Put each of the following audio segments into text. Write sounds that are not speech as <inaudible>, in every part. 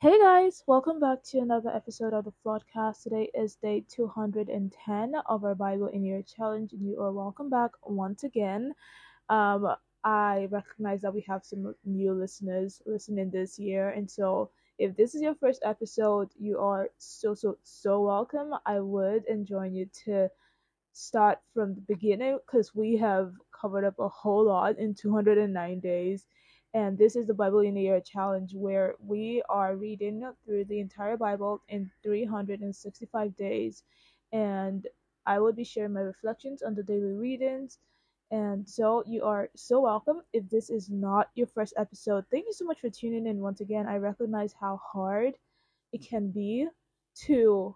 Hey guys, welcome back to another episode of the podcast. Today is day 210 of our Bible in Year challenge, and you are welcome back once again. Um, I recognize that we have some new listeners listening this year, and so if this is your first episode, you are so so so welcome. I would enjoy you to start from the beginning because we have covered up a whole lot in 209 days. And this is the Bible in a Year challenge where we are reading through the entire Bible in 365 days. And I will be sharing my reflections on the daily readings. And so you are so welcome. If this is not your first episode, thank you so much for tuning in once again. I recognize how hard it can be to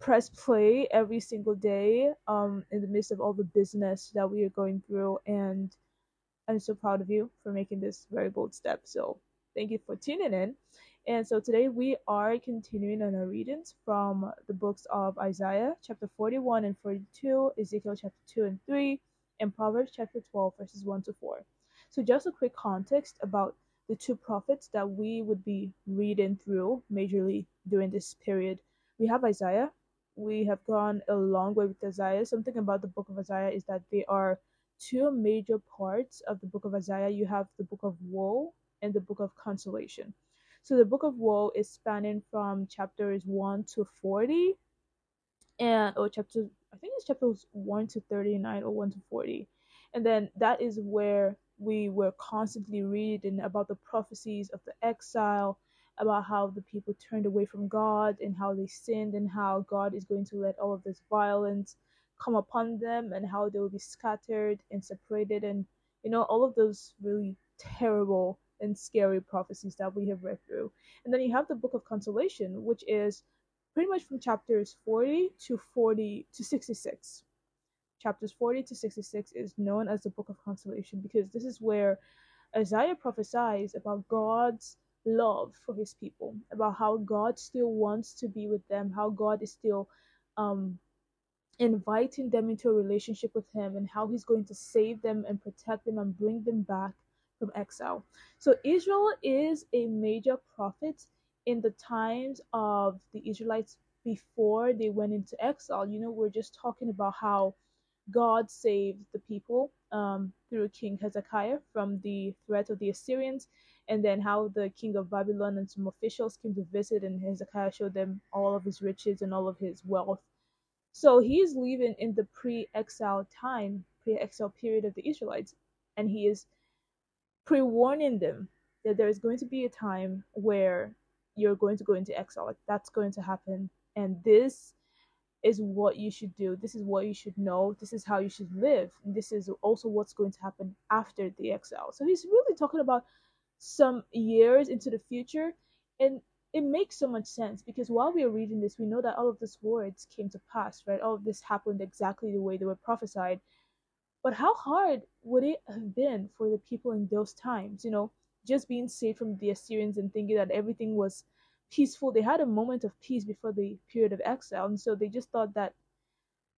press play every single day um, in the midst of all the business that we are going through. And I'm so proud of you for making this very bold step. So thank you for tuning in. And so today we are continuing on our readings from the books of Isaiah chapter 41 and 42, Ezekiel chapter 2 and 3, and Proverbs chapter 12 verses 1 to 4. So just a quick context about the two prophets that we would be reading through majorly during this period. We have Isaiah we have gone a long way with Isaiah. Something about the book of Isaiah is that they are two major parts of the book of Isaiah. You have the book of woe and the book of consolation. So the book of woe is spanning from chapters 1 to 40 and or chapter I think it's chapters 1 to 39 or 1 to 40. And then that is where we were constantly reading about the prophecies of the exile about how the people turned away from God and how they sinned and how God is going to let all of this violence come upon them and how they will be scattered and separated and you know all of those really terrible and scary prophecies that we have read through. And then you have the book of consolation which is pretty much from chapters 40 to 40 to 66. Chapters 40 to 66 is known as the book of consolation because this is where Isaiah prophesies about God's love for his people, about how God still wants to be with them, how God is still um, inviting them into a relationship with him, and how he's going to save them and protect them and bring them back from exile. So Israel is a major prophet in the times of the Israelites before they went into exile. You know, we're just talking about how God saved the people um, through King Hezekiah from the threat of the Assyrians and then how the king of Babylon and some officials came to visit, and Hezekiah showed them all of his riches and all of his wealth. So he is living in the pre exile time, pre exile period of the Israelites, and he is pre warning them that there is going to be a time where you're going to go into exile. Like that's going to happen. And this is what you should do. This is what you should know. This is how you should live. And this is also what's going to happen after the exile. So he's really talking about some years into the future and it makes so much sense because while we are reading this we know that all of these words came to pass right? All of this happened exactly the way they were prophesied. But how hard would it have been for the people in those times you know just being saved from the assyrians and thinking that everything was peaceful? They had a moment of peace before the period of exile and so they just thought that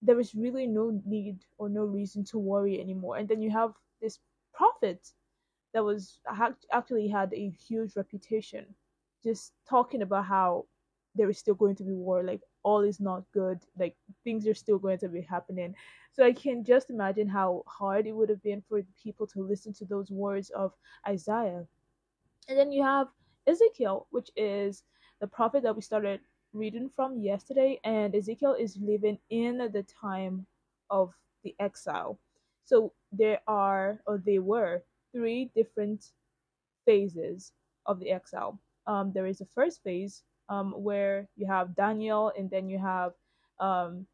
there was really no need or no reason to worry anymore. And then you have this prophet that was actually had a huge reputation just talking about how there is still going to be war like all is not good like things are still going to be happening. So i can just imagine how hard it would have been for people to listen to those words of isaiah. And then you have ezekiel which is the prophet that we started reading from yesterday and ezekiel is living in the time of the exile. So there are or they were three different phases of the exile. Um, there is a first phase um, where you have Daniel, and then you have um,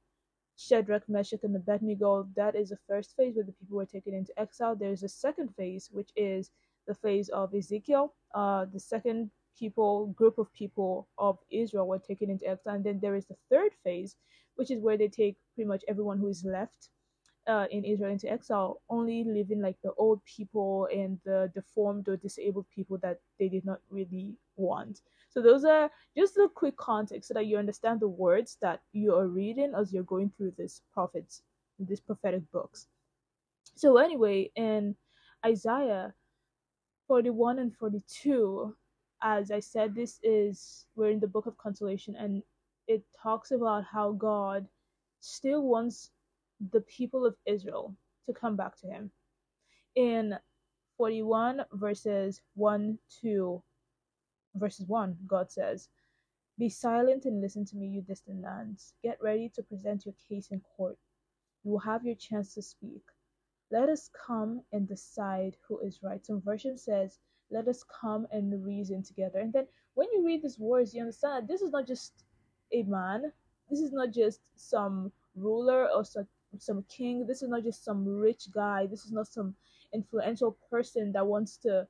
Shadrach, Meshach, and Abednego. That is the first phase where the people were taken into exile. There's a second phase, which is the phase of Ezekiel. Uh, the second people group of people of Israel were taken into exile, and then there is the third phase, which is where they take pretty much everyone who is left uh, in Israel into exile, only leaving like the old people and the deformed or disabled people that they did not really want. So those are just a quick context so that you understand the words that you are reading as you're going through this prophets, these prophetic books. So anyway, in Isaiah 41 and 42, as I said, this is we're in the book of consolation, and it talks about how God still wants the people of Israel to come back to Him. In 41 verses 1 to verses 1, God says, Be silent and listen to me, you distant lands. Get ready to present your case in court. You will have your chance to speak. Let us come and decide who is right. Some version says, Let us come and reason together. And then when you read these words, you understand that this is not just a man, this is not just some ruler or some, some king, this is not just some rich guy, this is not some influential person that wants to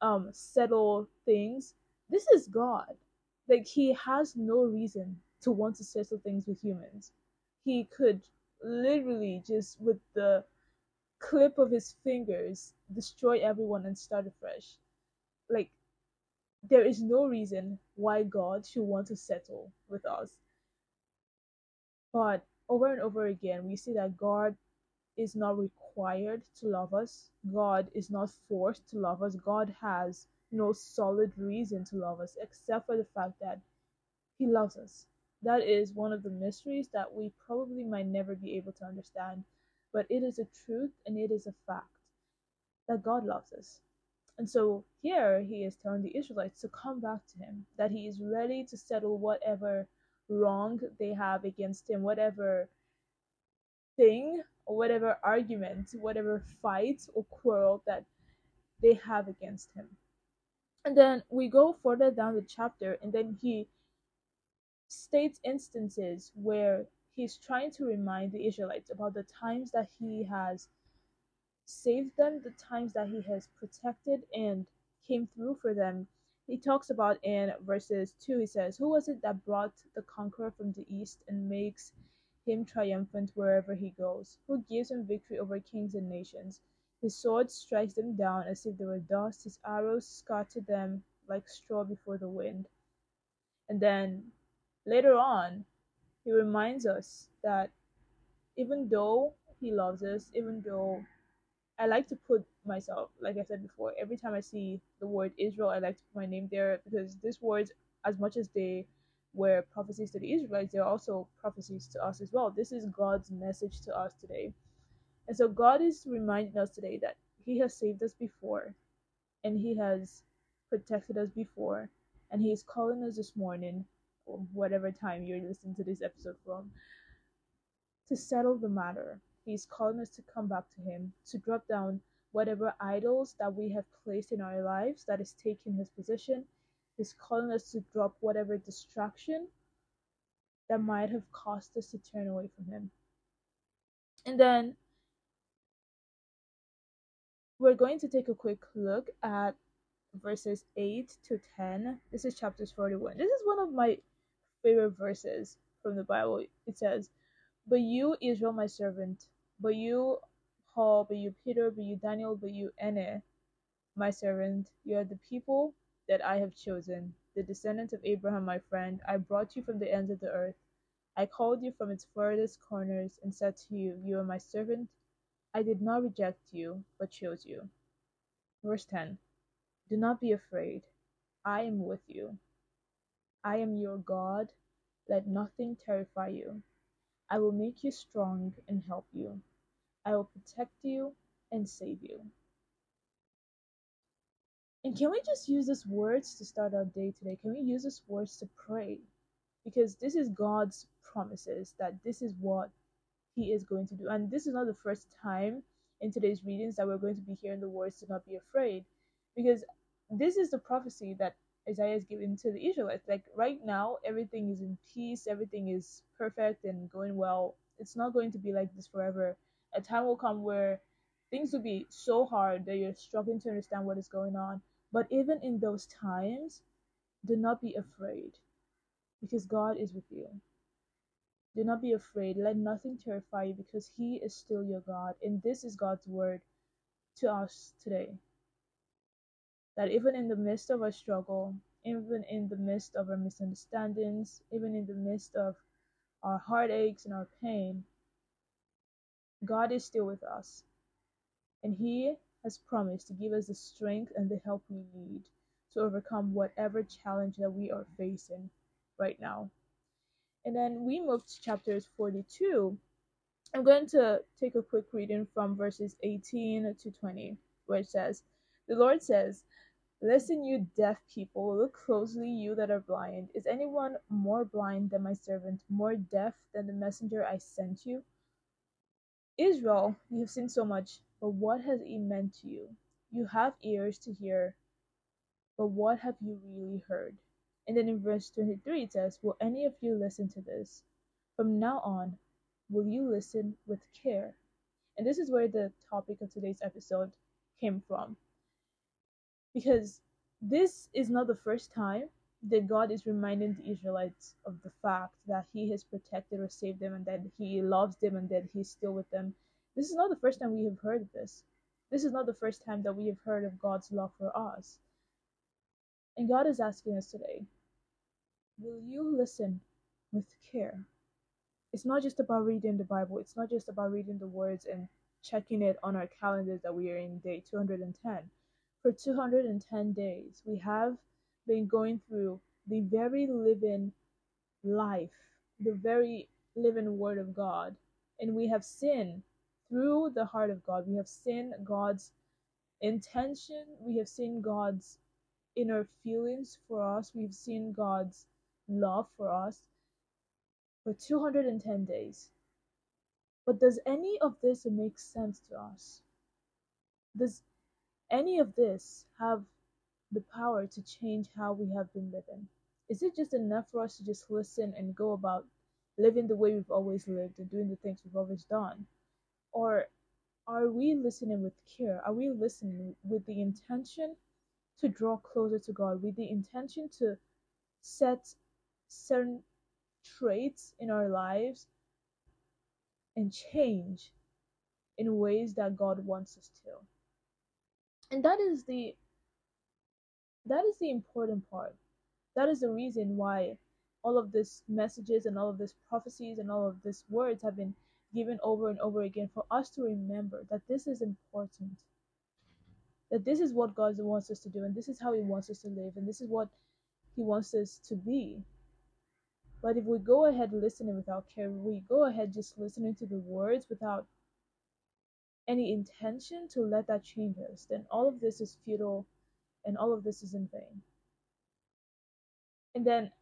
um, settle things. This is God. Like, he has no reason to want to settle things with humans. He could literally just, with the clip of his fingers, destroy everyone and start afresh. Like, there is no reason why God should want to settle with us. But over and over again, we see that God is not required to love us. God is not forced to love us. God has no solid reason to love us except for the fact that He loves us. That is one of the mysteries that we probably might never be able to understand, but it is a truth and it is a fact that God loves us. And so here he is telling the Israelites to come back to him, that he is ready to settle whatever wrong they have against him, whatever thing or whatever argument, whatever fight or quarrel that they have against him. And then we go further down the chapter, and then he states instances where he's trying to remind the Israelites about the times that he has saved them, the times that he has protected and came through for them. He talks about in verses 2, he says, Who was it that brought the conqueror from the east and makes him triumphant wherever he goes? Who gives him victory over kings and nations? His sword strikes them down as if they were dust, his arrows scatter them like straw before the wind. And then later on, he reminds us that even though he loves us, even though I like to put myself, like I said before, every time I see the word Israel, I like to put my name there because these words, as much as they were prophecies to the Israelites, they're also prophecies to us as well. This is God's message to us today. And so God is reminding us today that He has saved us before and He has protected us before, and He is calling us this morning, or whatever time you're listening to this episode from, to settle the matter. He's calling us to come back to Him, to drop down whatever idols that we have placed in our lives that is taking His position. He's calling us to drop whatever distraction that might have caused us to turn away from Him. And then we're going to take a quick look at verses 8 to 10. This is chapters 41. This is one of my favorite verses from the Bible. It says, But you, Israel, my servant, but you, Paul, but you, Peter, but you, Daniel, but you, Ene, my servant, you are the people that I have chosen, the descendants of Abraham, my friend. I brought you from the ends of the earth. I called you from its furthest corners and said to you, You are my servant. I did not reject you, but chose you. Verse 10 Do not be afraid. I am with you. I am your God. Let nothing terrify you. I will make you strong and help you. I will protect you and save you. And can we just use these words to start our day today? Can we use these words to pray? Because this is God's promises that this is what He is going to do. And this is not the first time in today's readings that we're going to be hearing the words to not be afraid. Because this is the prophecy that Isaiah is giving to the Israelites. Like right now, everything is in peace, everything is perfect and going well. It's not going to be like this forever. A time will come where things will be so hard that you're struggling to understand what is going on. But even in those times, do not be afraid because God is with you. Do not be afraid. Let nothing terrify you because He is still your God. And this is God's word to us today. That even in the midst of our struggle, even in the midst of our misunderstandings, even in the midst of our heartaches and our pain, God is still with us. And He has promised to give us the strength and the help we need to overcome whatever challenge that we are facing right now. And then we move to chapters 42. I'm going to take a quick reading from verses 18 to 20, where it says, The Lord says, Listen, you deaf people, look closely, you that are blind. Is anyone more blind than my servant, more deaf than the messenger I sent you? Israel, you have seen so much, but what has it meant to you? You have ears to hear, but what have you really heard? And then in verse 23 it says, Will any of you listen to this? From now on, will you listen with care? And this is where the topic of today's episode came from because this is not the first time that God is reminding the Israelites of the fact that He has protected or saved them and that He loves them and that He's still with them. This is not the first time we have heard this. This is not the first time that we have heard of God's love for us. And God is asking us today will you listen with care? It's not just about reading the Bible, it's not just about reading the words and checking it on our calendars that we are in day 210 for 210 days, we have been going through the very living life, the very living Word of God. And we have seen through the heart of God, we have seen God's intention, we have seen God's inner feelings for us, we've seen God's love for us for 210 days. But does any of this make sense to us? Does any of this have the power to change how we have been living? Is it just enough for us to just listen and go about living the way we've always lived and doing the things we've always done? Or are we listening with care? Are we listening with the intention to draw closer to God, with the intention to set certain traits in our lives and change in ways that God wants us to? and that is the that is the important part. That is the reason why all of these messages and all of these prophecies and all of these words have been given over and over again for us to remember that this is important. That this is what god wants us to do and this is how he wants us to live and this is what he wants us to be. But if we go ahead listening without care we go ahead just listening to the words without any intention to let that change us, then all of this is futile and all of this is in vain. And then,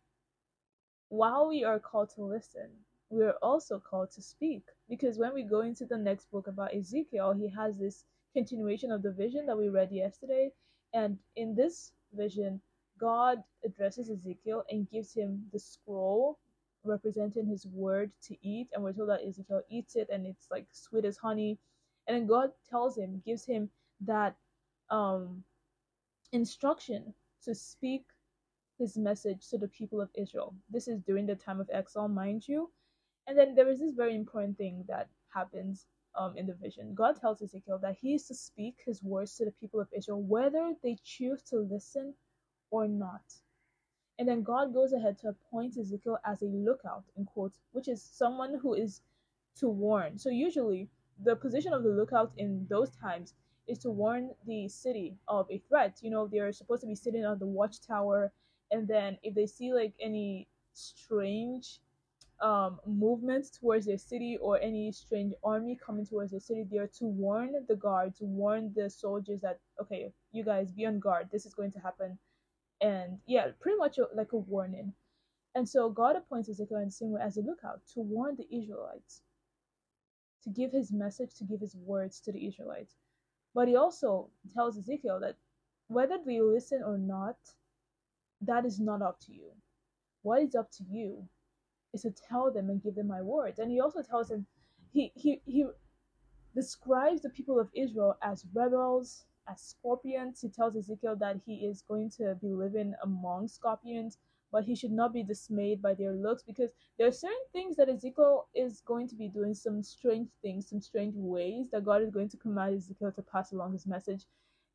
while we are called to listen, we are also called to speak. Because when we go into the next book about Ezekiel, he has this continuation of the vision that we read yesterday. And in this vision, God addresses Ezekiel and gives him the scroll representing his word to eat. And we're told that Ezekiel eats it and it's like sweet as honey and then God tells him, gives him that um, instruction to speak his message to the people of Israel. This is during the time of exile, mind you. And then there is this very important thing that happens um, in the vision. God tells Ezekiel that he is to speak his words to the people of Israel, whether they choose to listen or not. And then God goes ahead to appoint Ezekiel as a lookout, in quotes, which is someone who is to warn. So usually the position of the lookout in those times is to warn the city of a threat. You know, they're supposed to be sitting on the watchtower, and then if they see like any strange um, movements towards their city or any strange army coming towards their city, they are to warn the guards, warn the soldiers that okay, you guys be on guard. This is going to happen, and yeah, pretty much like a warning. And so God appoints Ezekiel and Samuel as a lookout to warn the Israelites to give his message, to give his words to the Israelites. But he also tells Ezekiel that whether they listen or not, that is not up to you. What is up to you is to tell them and give them my words. And he also tells him, he, he, he describes the people of Israel as rebels, as scorpions. He tells Ezekiel that he is going to be living among scorpions but he should not be dismayed by their looks because there are certain things that Ezekiel is going to be doing, some strange things, some strange ways that God is going to command Ezekiel to pass along his message.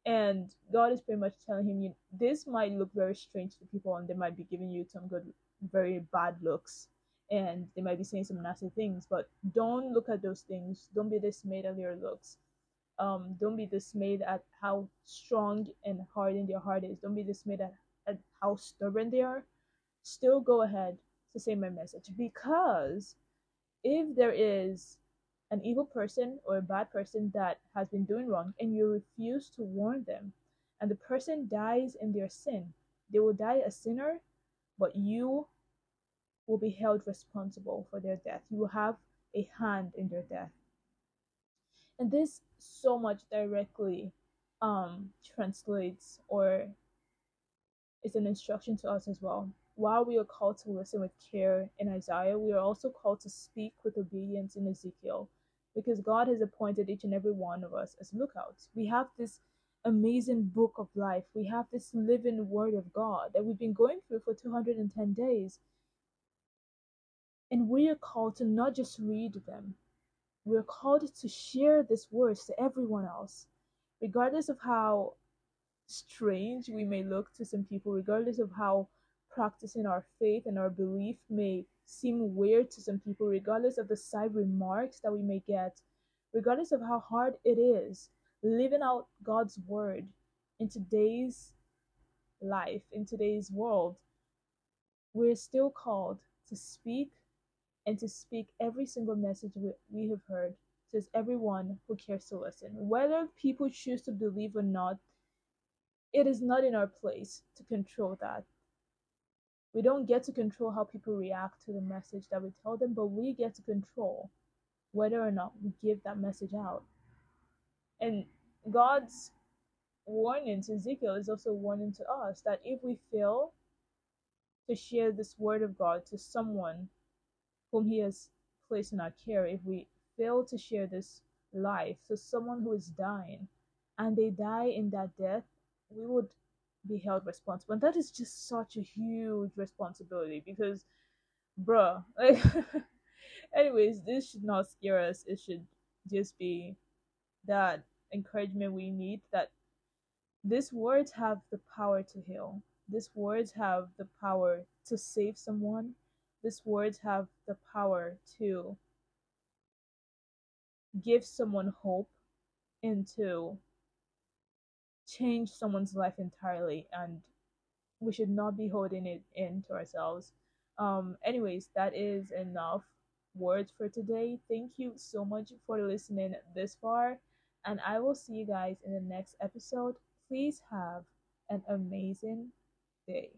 And God is pretty much telling him, you, this might look very strange to people, and they might be giving you some good, very bad looks, and they might be saying some nasty things, but don't look at those things. Don't be dismayed at their looks. Um, don't be dismayed at how strong and hardened your heart is. Don't be dismayed at, at how stubborn they are. Still go ahead to say my message. Because if there is an evil person or a bad person that has been doing wrong and you refuse to warn them and the person dies in their sin they will die a sinner but you will be held responsible for their death. You will have a hand in their death. And this so much directly um translates or is an instruction to us as well while we are called to listen with care in Isaiah, we are also called to speak with obedience in Ezekiel because God has appointed each and every one of us as lookouts. We have this amazing book of life, we have this living word of God that we've been going through for 210 days. And we are called to not just read them, we're called to share this words to everyone else, regardless of how strange we may look to some people, regardless of how practicing our faith and our belief may seem weird to some people, regardless of the side remarks that we may get, regardless of how hard it is living out God's word in today's life, in today's world, we're still called to speak and to speak every single message we, we have heard to everyone who cares to listen. Whether people choose to believe or not, it is not in our place to control that we don't get to control how people react to the message that we tell them, but we get to control whether or not we give that message out. And God's warning to Ezekiel is also a warning to us that if we fail to share this word of God to someone whom He has placed in our care, if we fail to share this life to someone who is dying and they die in that death, we would be held responsible. And that is just such a huge responsibility because, bruh, like, <laughs> anyways, this should not scare us. It should just be that encouragement we need that these words have the power to heal. These words have the power to save someone. These words have the power to give someone hope into change someone's life entirely and we should not be holding it in to ourselves. Um anyways that is enough words for today. Thank you so much for listening this far and i will see you guys in the next episode. Please have an amazing day